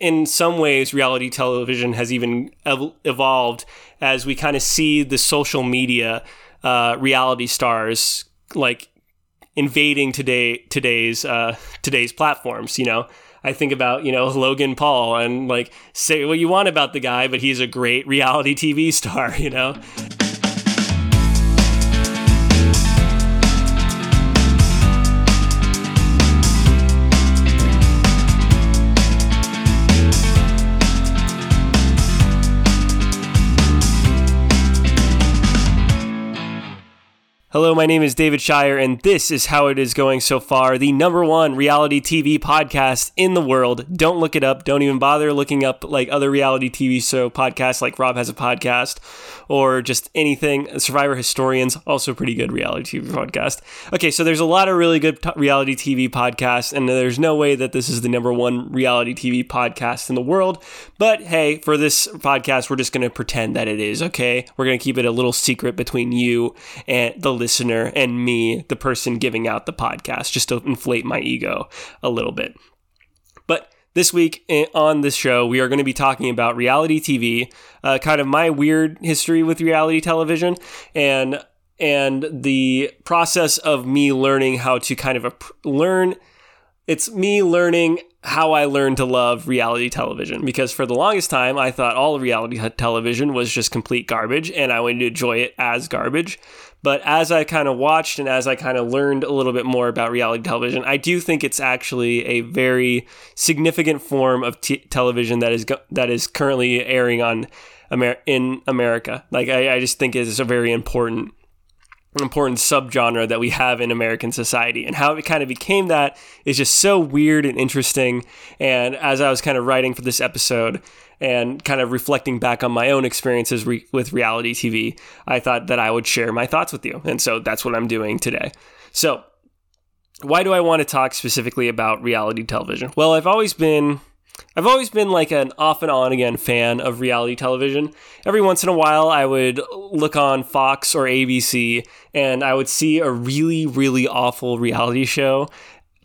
in some ways, reality television has even ev- evolved as we kind of see the social media uh, reality stars like invading today today's uh, today's platforms. You know, I think about you know Logan Paul and like say what you want about the guy, but he's a great reality TV star. You know. Hello, my name is David Shire, and this is How It Is Going So Far, the number one reality TV podcast in the world. Don't look it up. Don't even bother looking up like other reality TV show podcasts, like Rob has a podcast, or just anything. Survivor Historians, also pretty good reality TV podcast. Okay, so there's a lot of really good t- reality TV podcasts, and there's no way that this is the number one reality TV podcast in the world. But hey, for this podcast, we're just going to pretend that it is, okay? We're going to keep it a little secret between you and the listener and me, the person giving out the podcast, just to inflate my ego a little bit. But this week eh, on this show, we are going to be talking about reality TV, uh, kind of my weird history with reality television, and and the process of me learning how to kind of learn. It's me learning how I learned to love reality television because for the longest time I thought all reality television was just complete garbage and I would enjoy it as garbage. But as I kind of watched and as I kind of learned a little bit more about reality television, I do think it's actually a very significant form of t- television that is go- that is currently airing on Amer- in America. Like I, I just think it is a very important important subgenre that we have in American society. And how it kind of became that is just so weird and interesting. And as I was kind of writing for this episode and kind of reflecting back on my own experiences re- with reality TV, I thought that I would share my thoughts with you. And so that's what I'm doing today. So, why do I want to talk specifically about reality television? Well, I've always been I've always been like an off and on again fan of reality television. Every once in a while, I would look on Fox or ABC and I would see a really, really awful reality show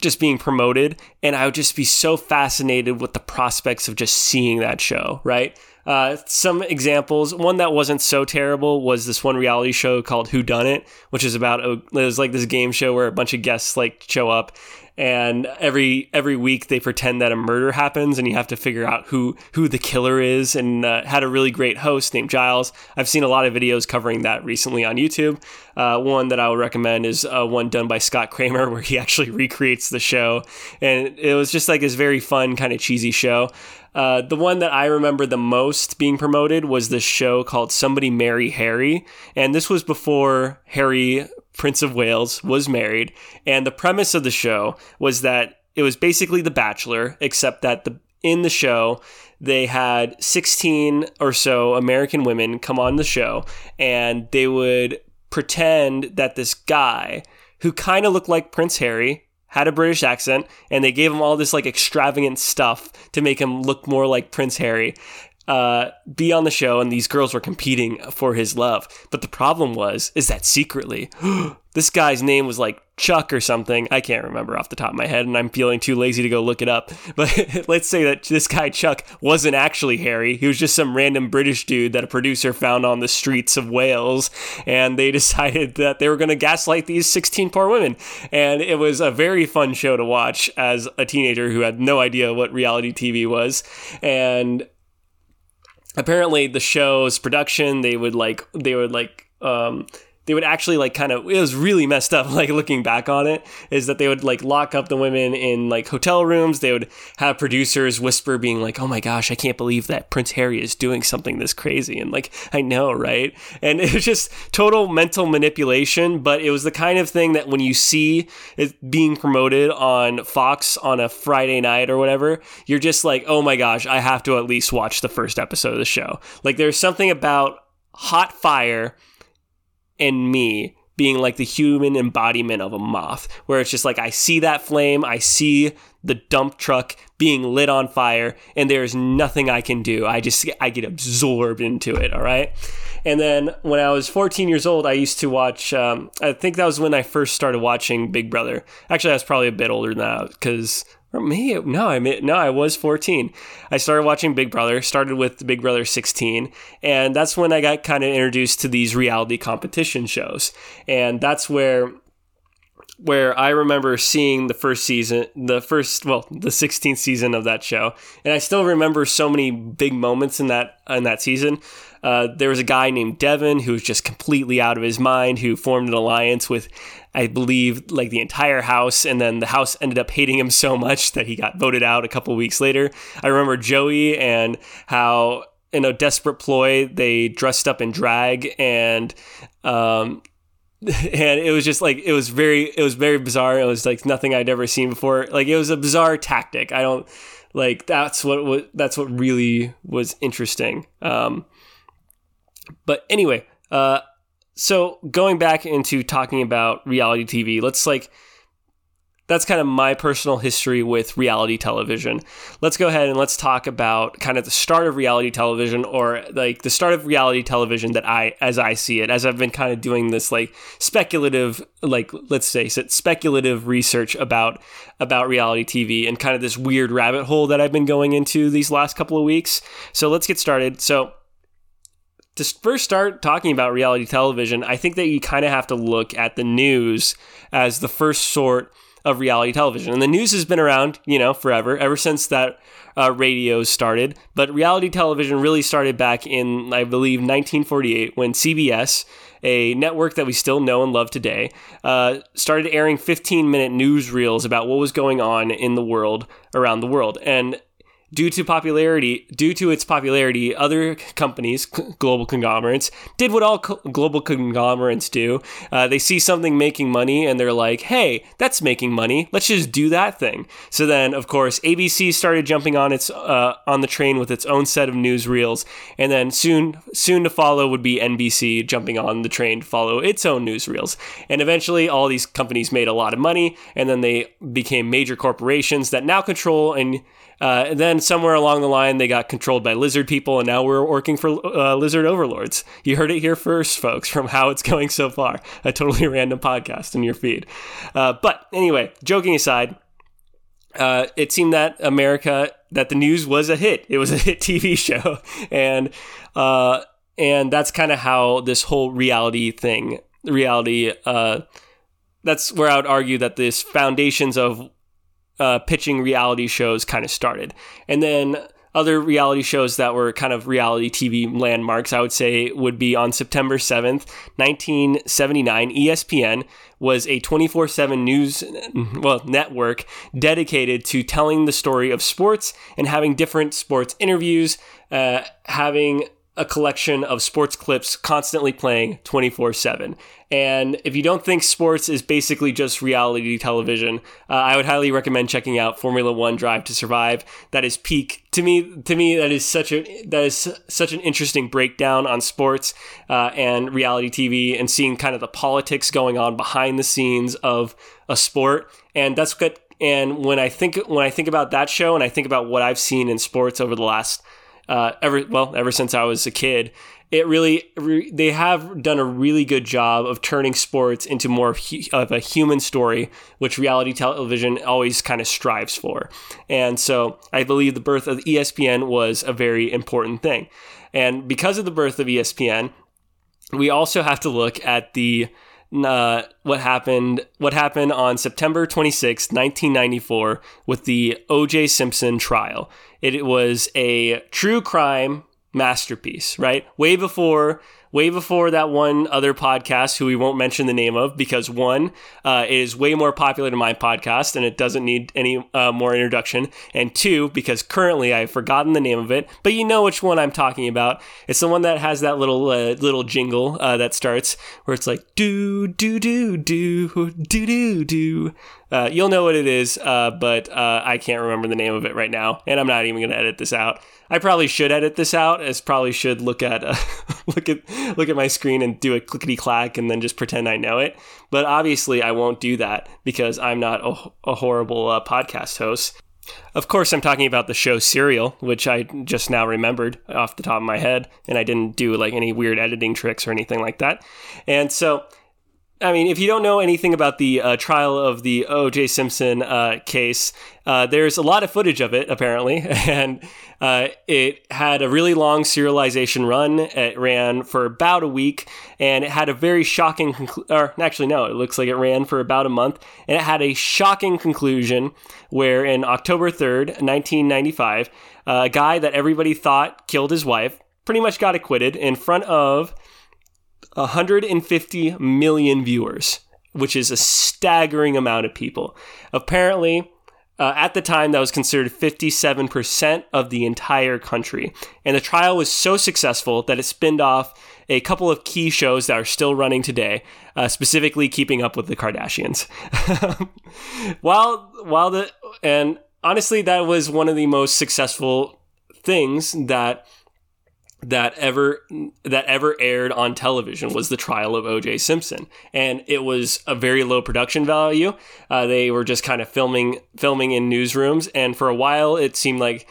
just being promoted. And I would just be so fascinated with the prospects of just seeing that show, right? Uh, some examples. One that wasn't so terrible was this one reality show called Who Done It, which is about a, it was like this game show where a bunch of guests like show up and every every week they pretend that a murder happens and you have to figure out who who the killer is and uh, had a really great host named giles. I've seen a lot of videos covering that recently on youtube. Uh, one that i would recommend is uh, one done by scott kramer where he actually recreates the show. And it was just like this very fun kind of cheesy show. Uh, the one that I remember the most being promoted was this show called Somebody Marry Harry. And this was before Harry, Prince of Wales, was married. And the premise of the show was that it was basically The Bachelor, except that the in the show, they had 16 or so American women come on the show and they would pretend that this guy who kind of looked like Prince Harry had a British accent, and they gave him all this like extravagant stuff to make him look more like Prince Harry. Uh, be on the show, and these girls were competing for his love. But the problem was, is that secretly, this guy's name was like Chuck or something. I can't remember off the top of my head, and I'm feeling too lazy to go look it up. But let's say that this guy Chuck wasn't actually Harry. He was just some random British dude that a producer found on the streets of Wales, and they decided that they were going to gaslight these 16 poor women. And it was a very fun show to watch as a teenager who had no idea what reality TV was. And apparently, the show's production, they would like, they would like, um, they would actually like kind of it was really messed up like looking back on it is that they would like lock up the women in like hotel rooms. They would have producers whisper being like oh my gosh i can't believe that prince harry is doing something this crazy. And like i know right? And it was just total mental manipulation but it was the kind of thing that when you see it being promoted on fox on a friday night or whatever you're just like oh my gosh i have to at least watch the first episode of the show. Like there's something about hot fire and me being like the human embodiment of a moth, where it's just like I see that flame, I see the dump truck being lit on fire, and there's nothing I can do. I just I get absorbed into it. All right. And then when I was 14 years old, I used to watch. Um, I think that was when I first started watching Big Brother. Actually, I was probably a bit older than that because or me no I mean, no I was 14. I started watching Big Brother. Started with Big Brother 16, and that's when I got kind of introduced to these reality competition shows, and that's where where I remember seeing the first season, the first, well, the 16th season of that show, and I still remember so many big moments in that in that season. Uh, there was a guy named Devin who was just completely out of his mind, who formed an alliance with, I believe, like the entire house, and then the house ended up hating him so much that he got voted out a couple weeks later. I remember Joey and how in a desperate ploy they dressed up in drag and um, and it was just like it was very it was very bizarre. It was like nothing i'd ever seen before. Like it was a bizarre tactic. I don't like that's what was that's what really was interesting. Um but anyway uh so going back into talking about reality tv let's like that's kind of my personal history with reality television. Let's go ahead and let's talk about kind of the start of reality television or like the start of reality television that I as I see it as I've been kind of doing this like speculative like let's say speculative research about about reality TV and kind of this weird rabbit hole that I've been going into these last couple of weeks. So let's get started. So to first start talking about reality television, I think that you kind of have to look at the news as the first sort of reality television. And the news has been around, you know, forever, ever since that uh, radio started. But reality television really started back in, I believe, 1948 when CBS, a network that we still know and love today, uh, started airing 15 minute newsreels about what was going on in the world around the world. And due to popularity, due to its popularity, other companies, global conglomerates, did what all co- global conglomerates do. Uh, they see something making money and they're like, "Hey, that's making money. Let's just do that thing." So then, of course, ABC started jumping on its uh, on the train with its own set of newsreels, and then soon, soon to follow would be NBC jumping on the train to follow its own newsreels. And eventually, all these companies made a lot of money, and then they became major corporations that now control and uh, and then somewhere along the line, they got controlled by lizard people, and now we're working for uh, lizard overlords. You heard it here first, folks, from how it's going so far. A totally random podcast in your feed. Uh, but anyway, joking aside, uh, it seemed that America, that the news was a hit. It was a hit TV show, and uh, and that's kind of how this whole reality thing, reality. Uh, that's where I would argue that this foundations of uh, pitching reality shows kind of started. And then other reality shows that were kind of reality TV landmarks, I would say, would be on September 7th, 1979. ESPN was a 24 7 news well, network dedicated to telling the story of sports and having different sports interviews, uh, having a collection of sports clips constantly playing 24 7. And if you don't think sports is basically just reality television, uh, I would highly recommend checking out Formula One Drive to Survive. That is peak to me. To me, that is such a that is such an interesting breakdown on sports uh, and reality TV, and seeing kind of the politics going on behind the scenes of a sport. And that's what. And when I think when I think about that show, and I think about what I've seen in sports over the last uh, ever well ever since I was a kid. It really re, they have done a really good job of turning sports into more of, of a human story, which reality television always kind of strives for. And so I believe the birth of ESPN was a very important thing. And because of the birth of ESPN, we also have to look at the uh, what happened what happened on September 26, 1994 with the O.J. Simpson trial. It was a true crime masterpiece, right? Way before way before that one other podcast who we won't mention the name of because one uh, is way more popular than my podcast and it doesn't need any uh, more introduction and two because currently i've forgotten the name of it but you know which one i'm talking about it's the one that has that little uh, little jingle uh, that starts where it's like do do do do do do do uh, you'll know what it is, uh, but I can't remember the name of it right now, and I'm not even going to edit this out. I probably should edit this out. As probably should look at look at look at my screen and do a clickety clack, and then just pretend I know it. But obviously, I won't do that because I'm not a, a horrible uh, podcast host. Of course, I'm talking about the show Serial, which I just now remembered off the top of my head, and I didn't do like any weird editing tricks or anything like that. And so I mean, if you don't know anything about the uh, trial of the O.J. Simpson uh, case, uh, there's a lot of footage of it apparently, and uh, it had a really long serialization run. It ran for about a week, and it had a very shocking. Conclu- or actually, no, it looks like it ran for about a month, and it had a shocking conclusion where, in October third, 1995, a guy that everybody thought killed his wife pretty much got acquitted in front of 150 million viewers, which is a staggering amount of people. Apparently, uh, at the time, that was considered 57% of the entire country. And the trial was so successful that it spinned off a couple of key shows that are still running today, uh, specifically Keeping Up with the Kardashians. while, while the, and honestly, that was one of the most successful things that that ever that ever aired on television was the trial of O.J. Simpson, and it was a very low production value. Uh, they were just kind of filming filming in newsrooms, and for a while it seemed like.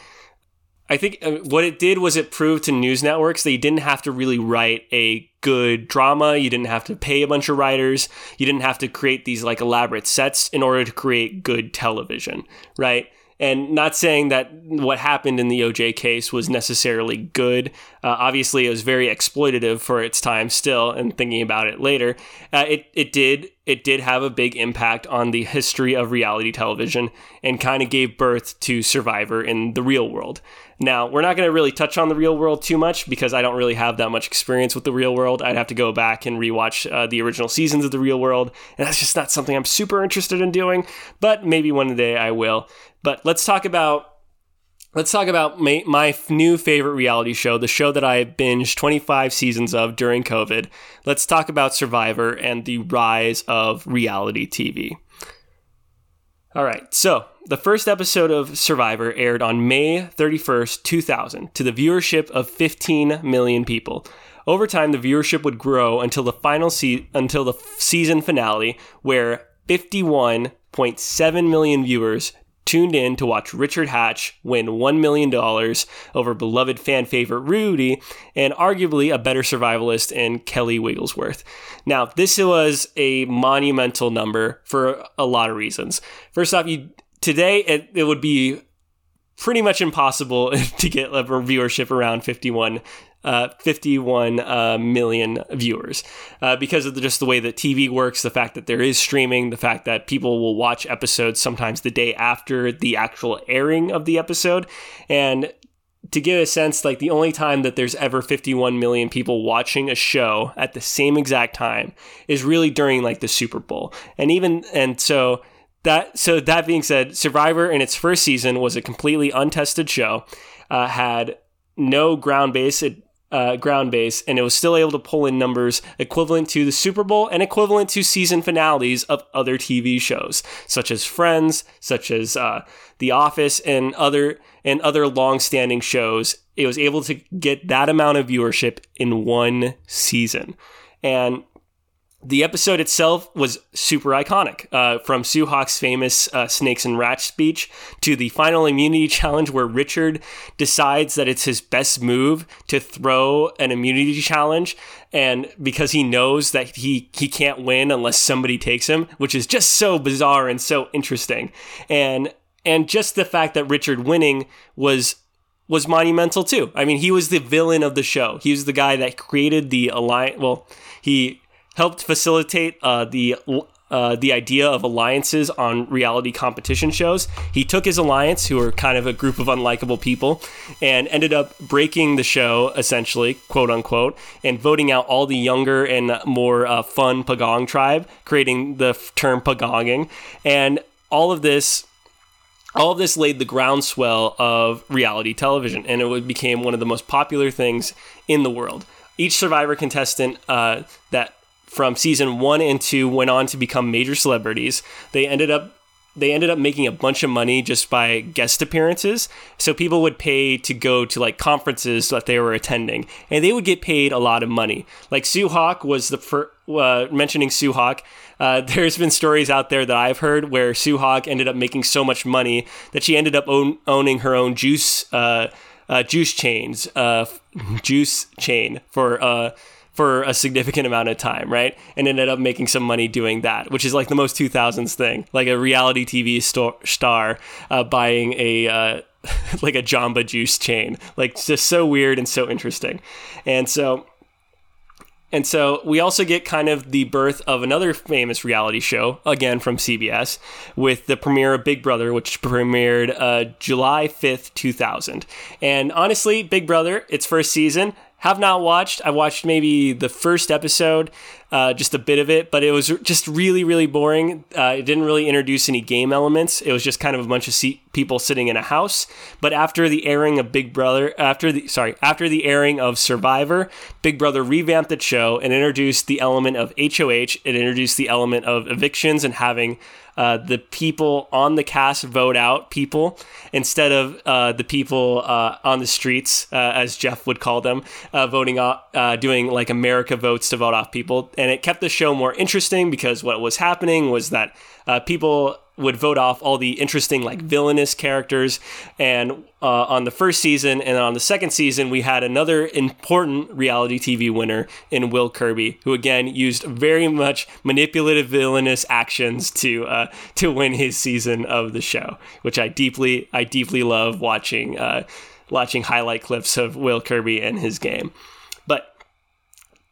I think uh, what it did was it proved to news networks that you didn't have to really write a good drama. You didn't have to pay a bunch of writers. You didn't have to create these like elaborate sets in order to create good television, right? And not saying that what happened in the OJ case was necessarily good. Uh, obviously, it was very exploitative for its time still, and thinking about it later, uh, it, it did it did have a big impact on the history of reality television and kind of gave birth to Survivor in the real world. Now, we're not going to really touch on the real world too much because I don't really have that much experience with the real world. I'd have to go back and rewatch uh, the original seasons of the real world, and that's just not something I'm super interested in doing, but maybe one day I will. But let's talk about let's talk about my, my, new favorite reality show, the show that I binged 25 seasons of during COVID. Let's talk about Survivor and the rise of reality TV. All right, so the first episode of Survivor aired on May 31st, 2000, to the viewership of 15 million people. Over time, the viewership would grow until the final se- until the season finale, where 51.7 million viewers tuned in to watch Richard Hatch win $1 million over beloved fan favorite Rudy and arguably a better survivalist in Kelly Wigglesworth. Now, this was a monumental number for a lot of reasons. First off, you today it, it would be pretty much impossible to get a viewership around 51 uh, 51 uh, million viewers uh, because of the, just the way that TV works, the fact that there is streaming, the fact that people will watch episodes sometimes the day after the actual airing of the episode. And to give a sense, like the only time that there's ever 51 million people watching a show at the same exact time is really during like the Super Bowl. And even, and so that, so that being said, Survivor in its first season was a completely untested show, uh, had no ground base. It uh, ground base, and it was still able to pull in numbers equivalent to the Super Bowl and equivalent to season finales of other TV shows, such as Friends, such as uh, The Office, and other and other long-standing shows. It was able to get that amount of viewership in one season, and the episode itself was super iconic. Uh, from Sue Hawk's famous uh, Snakes and Rats speech to the final immunity challenge, where Richard decides that it's his best move to throw an immunity challenge, and because he knows that he he can't win unless somebody takes him, which is just so bizarre and so interesting, and and just the fact that Richard winning was was monumental too. I mean, he was the villain of the show. He was the guy that created the alliance. Well, he helped facilitate uh, the uh, the idea of alliances on reality competition shows. He took his alliance, who were kind of a group of unlikable people, and ended up breaking the show, essentially, quote unquote, and voting out all the younger and more uh, fun Pagong tribe, creating the term Pagonging. And all of this. All of this laid the groundswell of reality television, and it became one of the most popular things in the world. Each Survivor contestant uh, that from season one and two went on to become major celebrities. They ended up they ended up making a bunch of money just by guest appearances. So people would pay to go to like conferences that they were attending, and they would get paid a lot of money. Like Sue Hawk was the first. Uh, mentioning Sue Hawk, uh, there's been stories out there that I've heard where Sue Hawk ended up making so much money that she ended up own, owning her own juice uh, uh juice chains, uh, juice chain for uh, for a significant amount of time, right? And ended up making some money doing that, which is like the most 2000s thing, like a reality TV star uh, buying a uh, like a Jamba Juice chain, like just so weird and so interesting, and so. And so we also get kind of the birth of another famous reality show, again from CBS, with the premiere of Big Brother, which premiered uh, July 5th, 2000. And honestly, Big Brother, its first season, have not watched. I watched maybe the first episode, uh, just a bit of it, but it was just really, really boring. Uh, it didn't really introduce any game elements. It was just kind of a bunch of se- people sitting in a house. But after the airing of Big Brother, after the sorry, after the airing of Survivor, Big Brother revamped the show and introduced the element of HOH. It introduced the element of evictions and having uh, the people on the cast vote out people instead of uh, the people uh, on the streets, uh, as Jeff would call them, uh, voting off, uh, doing like America votes to vote off people. And it kept the show more interesting because what was happening was that people would vote off all the interesting like villainous characters. And uh, on the first season and on the second season we had another important reality tv winner in will kirby who again used very much manipulative villainous actions to uh, to win his season of the show which i deeply i deeply love watching uh, watching highlight clips of will kirby and his game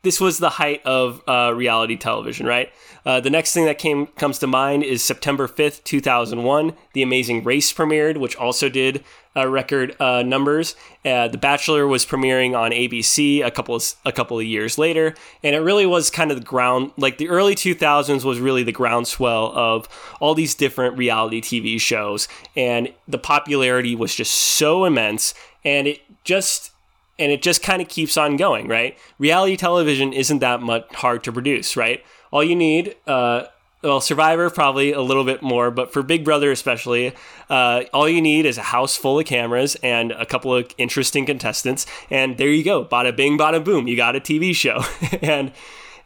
this was the height of uh, reality television, right? Uh, the next thing that came comes to mind is September 5th, 2001. The Amazing Race premiered, which also did uh, record uh, numbers. Uh, the Bachelor was premiering on ABC a couple of a couple of years later, and it really was kind of the ground. Like the early 2000s was really the groundswell of all these different reality TV shows, and the popularity was just so immense, and it just and it just kind of keeps on going, right? Reality television isn't that much hard to produce, right? All you need, uh, well, Survivor probably a little bit more, but for Big Brother especially, uh, all you need is a house full of cameras and a couple of interesting contestants, and there you go, bada bing, bada boom, you got a TV show, and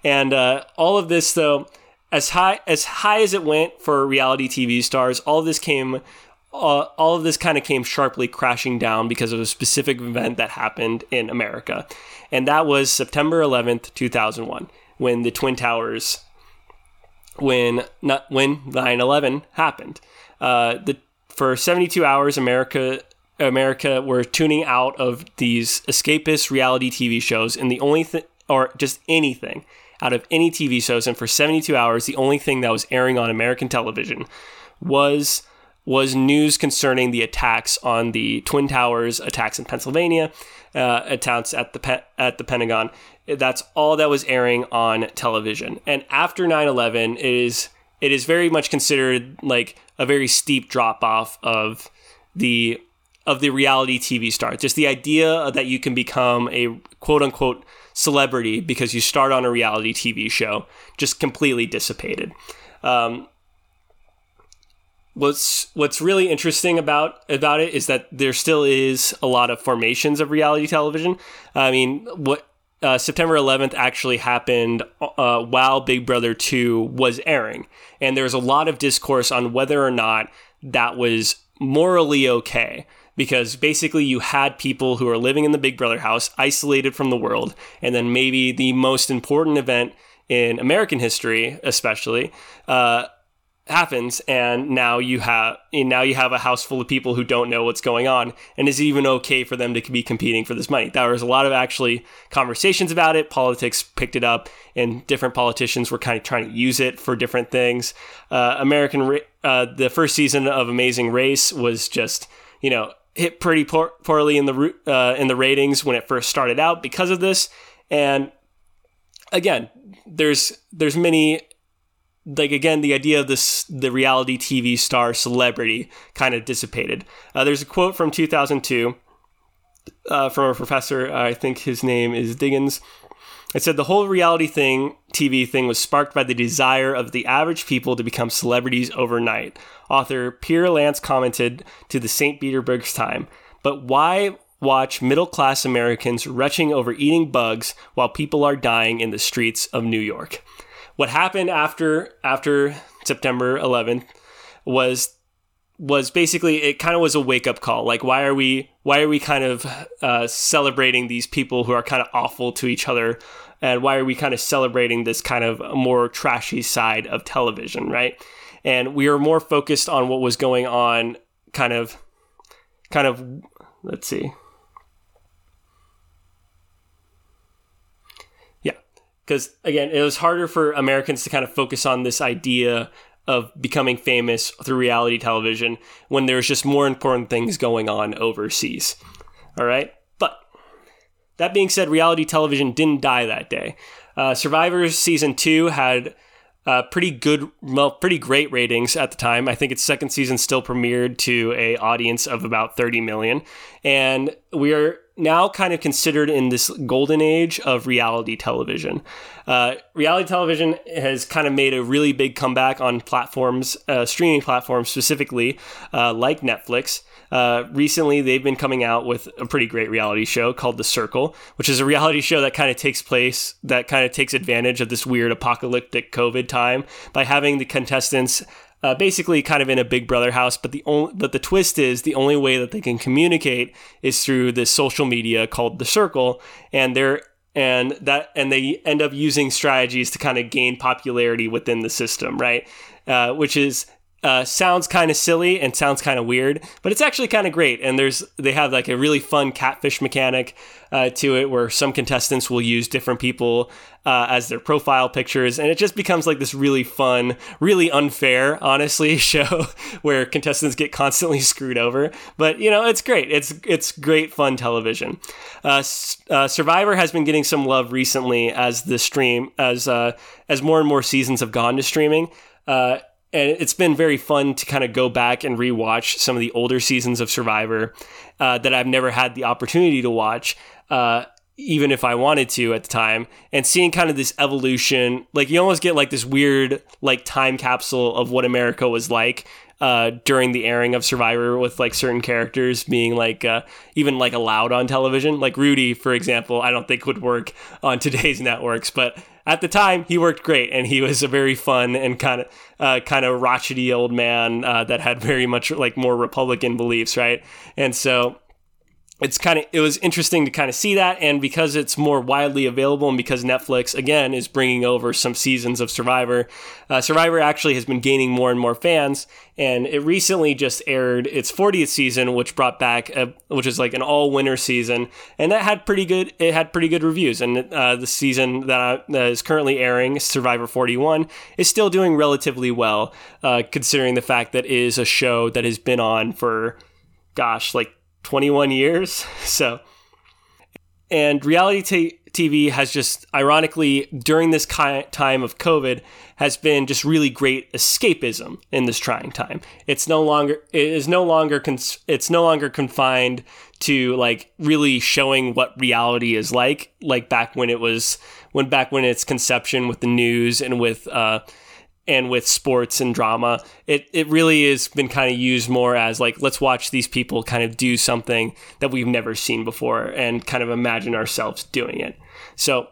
and uh, all of this though, as high as high as it went for reality TV stars, all this came uh, all of this kind of came sharply crashing down because of a specific event that happened in America. And that was September 11th, 2001, when the Twin Towers, when not when 9/11 happened. Uh, the for 72 hours, America America were tuning out of these escapist reality TV shows, and the only thing, or just anything, out of any TV shows, and for 72 hours, the only thing that was airing on American television was was news concerning the attacks on the Twin Towers, attacks in Pennsylvania, uh, attacks at the pe- at the Pentagon. That's all that was airing on television. And after 9/11, it is it is very much considered like a very steep drop off of the of the reality TV star. Just the idea that you can become a quote unquote celebrity because you start on a reality TV show just completely dissipated. Um, what's what's really interesting about about it is that there still is a lot of formations of reality television. I mean, what uh, September 11th actually happened uh, while Big Brother 2 was airing, and there's a lot of discourse on whether or not that was morally okay. Because basically, you had people who are living in the Big Brother house, isolated from the world, and then maybe the most important event in American history, especially, uh, happens and now you have now you have a house full of people who don't know what's going on and is it even okay for them to be competing for this money? There was a lot of actually conversations about it. Politics picked it up and different politicians were kind of trying to use it for different things. Uh, american uh, the first season of amazing race was just you know hit pretty poor, poorly in the uh, in the ratings when it first started out because of this and again there's there's many like again the idea of this the reality tv star celebrity kind of dissipated. Uh, there's a quote from 2002 uh, from a professor i think his name is diggins. It said the whole reality thing tv thing was sparked by the desire of the average people to become celebrities overnight. Author pierre lance commented to the st petersburg's time but why watch middle class americans retching over eating bugs while people are dying in the streets of new york what happened after after September 11th was was basically it kind of was a wake up call. Like why are we why are we kind of uh, celebrating these people who are kind of awful to each other and why are we kind of celebrating this kind of more trashy side of television, right? And we are more focused on what was going on, kind of, kind of. Let's see. Yeah, because again, it was harder for Americans to kind of focus on this idea of becoming famous through reality television when there's just more important things going on overseas. All right. But that being said, reality television didn't die that day. Uh, Survivor season two had uh, pretty good, well, pretty great ratings at the time. I think its second season still premiered to a audience of about 30 million, and we are now kind of considered in this golden age of reality television. Uh, reality television has kind of made a really big comeback on platforms, uh, streaming platforms specifically, uh, like Netflix. Uh, recently, they've been coming out with a pretty great reality show called The Circle, which is a reality show that kind of takes place, that kind of takes advantage of this weird apocalyptic COVID time by having the contestants uh, basically kind of in a Big Brother house. But the only but the twist is the only way that they can communicate is through this social media called the Circle, and they're and that and they end up using strategies to kind of gain popularity within the system, right? Uh, which is uh, sounds kind of silly and sounds kind of weird, but it's actually kind of great. And there's they have like a really fun catfish mechanic uh, to it, where some contestants will use different people uh, as their profile pictures, and it just becomes like this really fun, really unfair, honestly, show where contestants get constantly screwed over. But you know, it's great. It's it's great fun television. Uh, uh, Survivor has been getting some love recently as the stream as uh, as more and more seasons have gone to streaming and it's been very fun to kind of go back and rewatch some of the older seasons of Survivor uh, that I've never had the opportunity to watch, uh, even if I wanted to at the time, and seeing kind of this evolution. Like you almost get like this weird like time capsule of what America was like uh, during the airing of Survivor with like certain characters being like uh, even like allowed on television. Like Rudy, for example, I don't think would work on today's networks, but at the time he worked great and he was a very fun and kind of uh, kind of rochety old man uh, that had very much like more republican beliefs right and so it's kind of it was interesting to kind of see that and because it's more widely available and because netflix again is bringing over some seasons of survivor uh, survivor actually has been gaining more and more fans and it recently just aired its 40th season which brought back a, which is like an all winter season and that had pretty good it had pretty good reviews and uh, the season that, I, that is currently airing survivor 41 is still doing relatively well uh, considering the fact that it is a show that has been on for gosh like 21 years. So, and reality t- TV has just, ironically, during this ki- time of COVID, has been just really great escapism in this trying time. It's no longer, it is no longer, cons- it's no longer confined to like really showing what reality is like, like back when it was, when back when its conception with the news and with, uh, and with sports and drama, it, it really has been kind of used more as like, let's watch these people kind of do something that we've never seen before and kind of imagine ourselves doing it. So,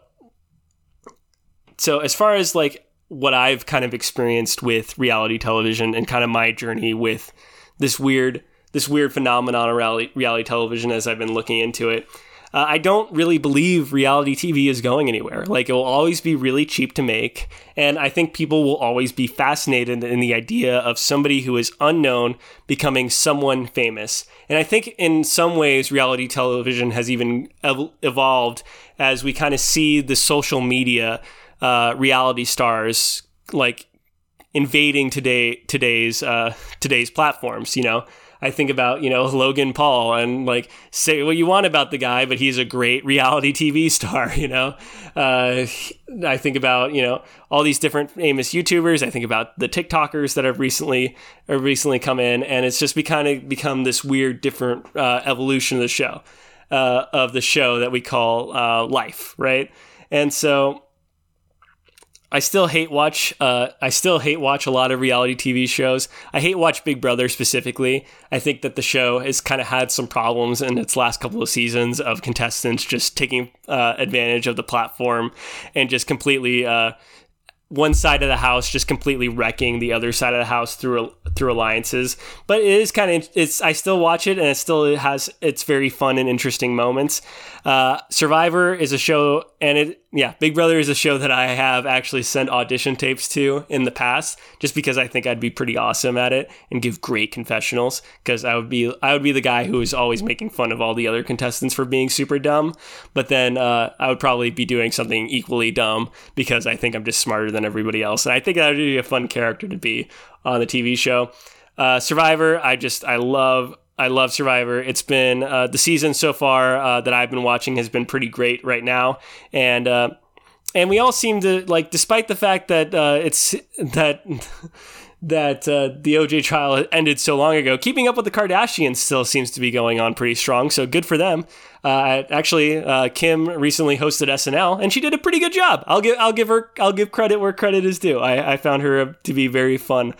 so as far as like what I've kind of experienced with reality television and kind of my journey with this weird, this weird phenomenon of reality, reality television as I've been looking into it, uh, I don't really believe reality TV is going anywhere. Like it will always be really cheap to make, and I think people will always be fascinated in the idea of somebody who is unknown becoming someone famous. And I think in some ways, reality television has even ev- evolved as we kind of see the social media uh, reality stars like invading today today's uh, today's platforms. You know, I think about, you know, Logan Paul and like say what you want about the guy, but he's a great reality TV star, you know? Uh, I think about, you know, all these different famous YouTubers. I think about the TikTokers that have recently have recently come in, and it's just be kind of become this weird, different uh, evolution of the show, uh, of the show that we call uh, life, right? And so I still hate watch. Uh, I still hate watch a lot of reality TV shows. I hate watch Big Brother specifically. I think that the show has kind of had some problems in its last couple of seasons of contestants just taking uh, advantage of the platform and just completely uh, one side of the house just completely wrecking the other side of the house through through alliances. But it is kind of it's I still watch it and it still has its very fun and interesting moments. Uh, Survivor is a show and it yeah big brother is a show that i have actually sent audition tapes to in the past just because i think i'd be pretty awesome at it and give great confessionals because i would be i would be the guy who is always making fun of all the other contestants for being super dumb. But then uh, i would probably be doing something equally dumb because i think i'm just smarter than everybody else. And i think that would be a fun character to be on the tv show. Uh, survivor i just i love I love Survivor. It's been uh, the season so far uh, that I've been watching has been pretty great right now, and uh, and we all seem to like, despite the fact that uh, it's that that uh, the OJ trial ended so long ago, keeping up with the Kardashians still seems to be going on pretty strong. So good for them. Uh, actually, Kim recently hosted SNL, and she did a pretty good job. I'll give I'll give her I'll give credit where credit is due. I, I found her to be very fun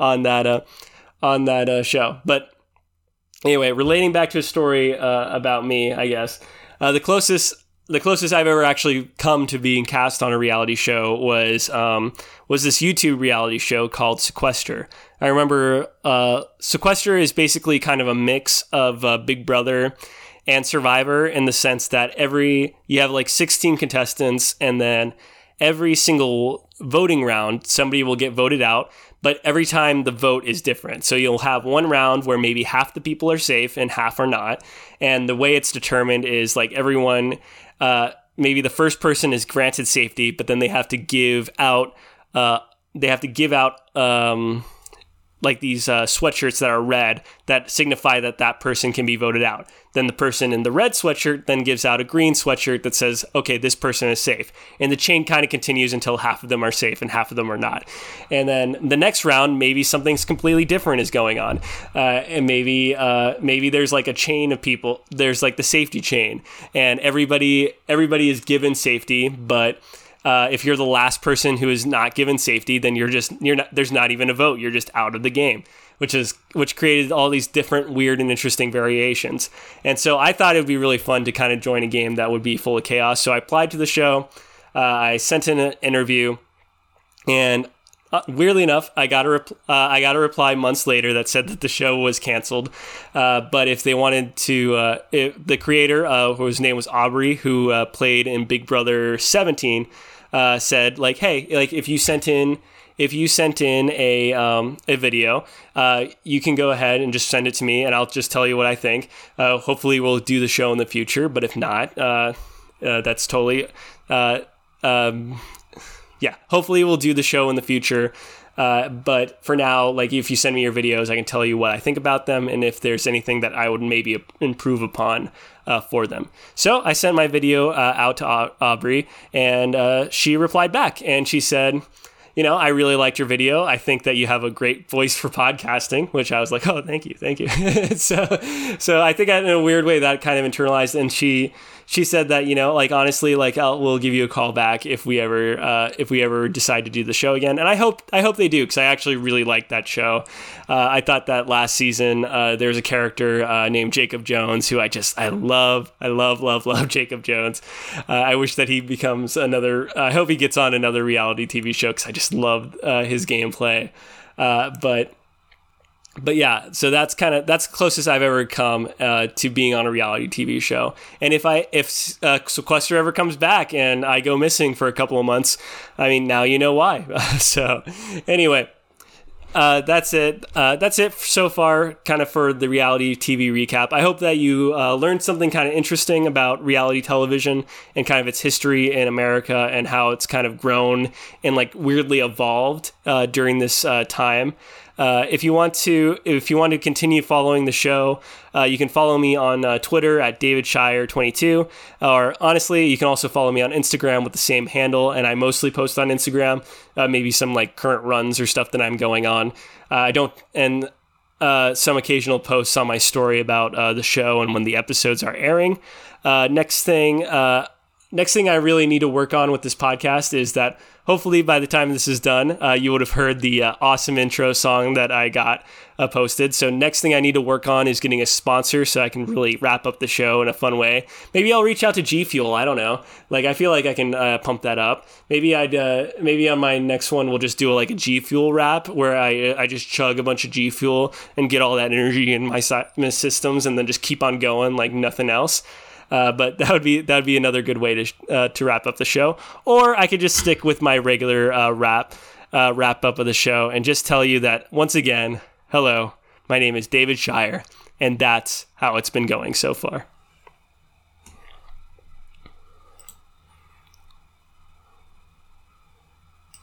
on that on that show, but anyway, relating back to a story uh, about me, I guess uh, the closest the closest I've ever actually come to being cast on a reality show was um, was this YouTube reality show called Sequester. I remember uh, Sequester is basically kind of a mix of uh, Big Brother and Survivor in the sense that every you have like 16 contestants and then every single voting round somebody will get voted out but every time the vote is different. So you'll have one round where maybe half the people are safe and half are not. And the way it's determined is like everyone, uh, maybe the first person is granted safety, but then they have to give out, uh, they have to give out, um, like these uh, sweatshirts that are red that signify that that person can be voted out. Then the person in the red sweatshirt then gives out a green sweatshirt that says, okay, this person is safe. And the chain kind of continues until half of them are safe and half of them are not. And then the next round, maybe something's completely different is going on. Uh, and maybe, uh, maybe there's like a chain of people, there's like the safety chain and everybody, everybody is given safety, but uh, if you're the last person who is not given safety, then you're just you're not. There's not even a vote. You're just out of the game, which is which created all these different weird and interesting variations. And so I thought it would be really fun to kind of join a game that would be full of chaos. So I applied to the show. Uh, I sent in an interview, and uh, weirdly enough, I got a uh, I got a reply months later that said that the show was canceled. Uh, but if they wanted to, uh, the creator, uh, whose name was Audrey, who uh, played in Big Brother 17, said like, hey, like if you sent in if you sent in a um, a video, you can go ahead and just send it to me, and I'll just tell you what I think. Hopefully, we'll do the show in the future, but if not, that's totally um, yeah, hopefully we'll do the show in the future. Uh, but for now, like if you send me your videos, I can tell you what I think about them and if there's anything that I would maybe improve upon uh, for them. So I sent my video uh, out to Audrey, and uh, she replied back, and she said, you know, I really liked your video. I think that you have a great voice for podcasting, which I was like, oh, thank you, thank you. so, so I think in a weird way that kind of internalized, and she she said that you know like honestly like I'll, we'll give you a call back if we ever uh, if we ever decide to do the show again. And I hope I hope they do because I actually really liked that show. Uh, I thought that last season uh, there was a character uh, named Jacob Jones who I just I love I love love love Jacob Jones. Uh, I wish that he becomes another I hope he gets on another reality TV show because I just love uh, his gameplay. But but yeah, so that's kind of that's closest I've ever come uh, to being on a reality TV show. And if I if uh, Sequester ever comes back and I go missing for a couple of months, I mean now you know why. so anyway, uh, that's it. Uh, that's it so far, kind of for the reality TV recap. I hope that you uh, learned something kind of interesting about reality television and kind of its history in America and how it's kind of grown and like weirdly evolved uh, during this uh, time. Uh, if you want to, if you want to continue following the show, uh, you can follow me on uh, Twitter at David Shire 22 or honestly, you can also follow me on Instagram with the same handle. And I mostly post on Instagram, uh, maybe some like current runs or stuff that I'm going on. Uh, I don't, and some occasional posts on my story about the show and when the episodes are airing. next thing, next thing I really need to work on with this podcast is that hopefully by the time this is done, uh, you would have heard the uh, awesome intro song that I got uh, posted. So next thing I need to work on is getting a sponsor so I can really wrap up the show in a fun way. Maybe I'll reach out to G Fuel. I don't know. Like I feel like I can uh, pump that up. Maybe I'd uh, maybe on my next one we'll just do like a G Fuel rap where I I just chug a bunch of G Fuel and get all that energy in my, my systems and then just keep on going like nothing else. Uh, but that would be that would be another good way to uh, to wrap up the show. Or I could just stick with my regular uh, wrap uh, wrap up of the show and just tell you that once again, hello, my name is David Shire, and that's how it's been going so far.